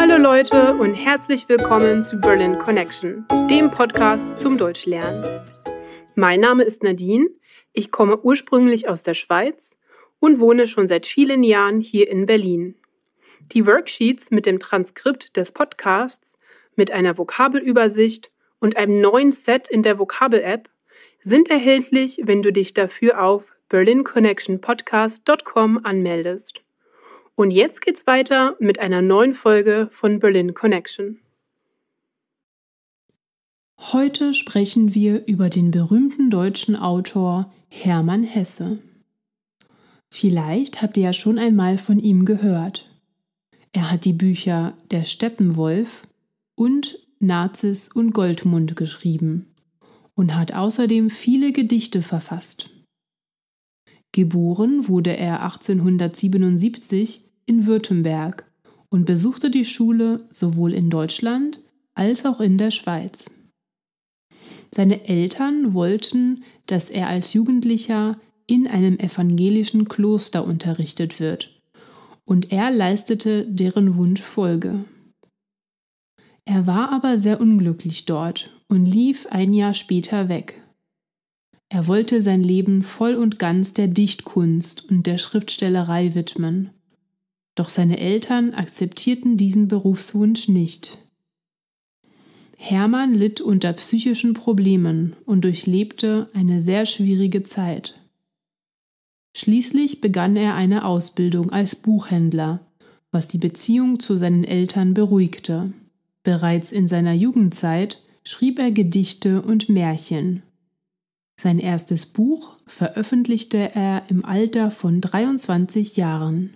Hallo Leute und herzlich willkommen zu Berlin Connection, dem Podcast zum Deutschlernen. Mein Name ist Nadine, ich komme ursprünglich aus der Schweiz und wohne schon seit vielen Jahren hier in Berlin. Die Worksheets mit dem Transkript des Podcasts, mit einer Vokabelübersicht und einem neuen Set in der Vokabel-App sind erhältlich, wenn du dich dafür auf berlinconnectionpodcast.com anmeldest. Und jetzt geht's weiter mit einer neuen Folge von Berlin Connection. Heute sprechen wir über den berühmten deutschen Autor Hermann Hesse. Vielleicht habt ihr ja schon einmal von ihm gehört. Er hat die Bücher Der Steppenwolf und Nazis und Goldmund geschrieben und hat außerdem viele Gedichte verfasst. Geboren wurde er 1877 in Württemberg und besuchte die Schule sowohl in Deutschland als auch in der Schweiz. Seine Eltern wollten, dass er als Jugendlicher in einem evangelischen Kloster unterrichtet wird, und er leistete deren Wunsch Folge. Er war aber sehr unglücklich dort und lief ein Jahr später weg. Er wollte sein Leben voll und ganz der Dichtkunst und der Schriftstellerei widmen. Doch seine Eltern akzeptierten diesen Berufswunsch nicht. Hermann litt unter psychischen Problemen und durchlebte eine sehr schwierige Zeit. Schließlich begann er eine Ausbildung als Buchhändler, was die Beziehung zu seinen Eltern beruhigte. Bereits in seiner Jugendzeit schrieb er Gedichte und Märchen. Sein erstes Buch veröffentlichte er im Alter von 23 Jahren.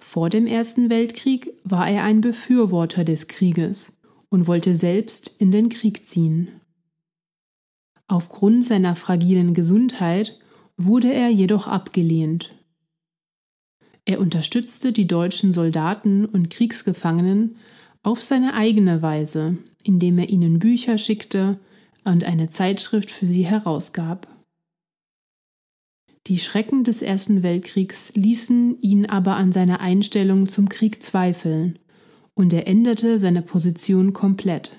Vor dem Ersten Weltkrieg war er ein Befürworter des Krieges und wollte selbst in den Krieg ziehen. Aufgrund seiner fragilen Gesundheit wurde er jedoch abgelehnt. Er unterstützte die deutschen Soldaten und Kriegsgefangenen auf seine eigene Weise, indem er ihnen Bücher schickte und eine Zeitschrift für sie herausgab. Die Schrecken des Ersten Weltkriegs ließen ihn aber an seiner Einstellung zum Krieg zweifeln, und er änderte seine Position komplett.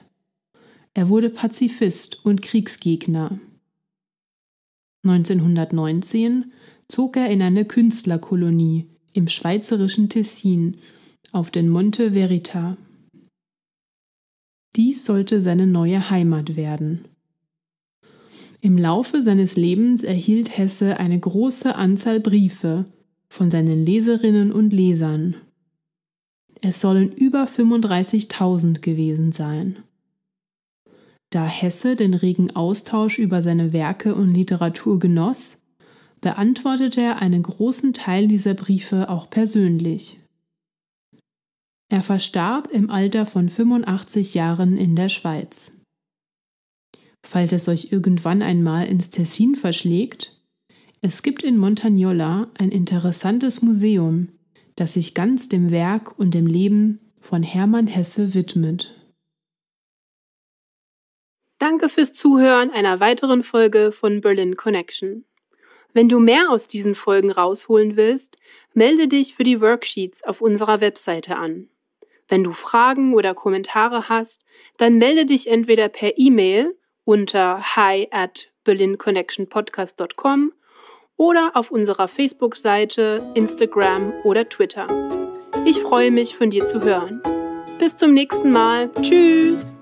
Er wurde Pazifist und Kriegsgegner. 1919 zog er in eine Künstlerkolonie im schweizerischen Tessin auf den Monte Verita. Dies sollte seine neue Heimat werden. Im Laufe seines Lebens erhielt Hesse eine große Anzahl Briefe von seinen Leserinnen und Lesern. Es sollen über 35.000 gewesen sein. Da Hesse den regen Austausch über seine Werke und Literatur genoss, beantwortete er einen großen Teil dieser Briefe auch persönlich. Er verstarb im Alter von 85 Jahren in der Schweiz. Falls es euch irgendwann einmal ins Tessin verschlägt, es gibt in Montagnola ein interessantes Museum, das sich ganz dem Werk und dem Leben von Hermann Hesse widmet. Danke fürs Zuhören einer weiteren Folge von Berlin Connection. Wenn du mehr aus diesen Folgen rausholen willst, melde dich für die Worksheets auf unserer Webseite an. Wenn du Fragen oder Kommentare hast, dann melde dich entweder per E-Mail unter hi at berlinconnectionpodcast.com oder auf unserer Facebook-Seite, Instagram oder Twitter. Ich freue mich, von dir zu hören. Bis zum nächsten Mal. Tschüss!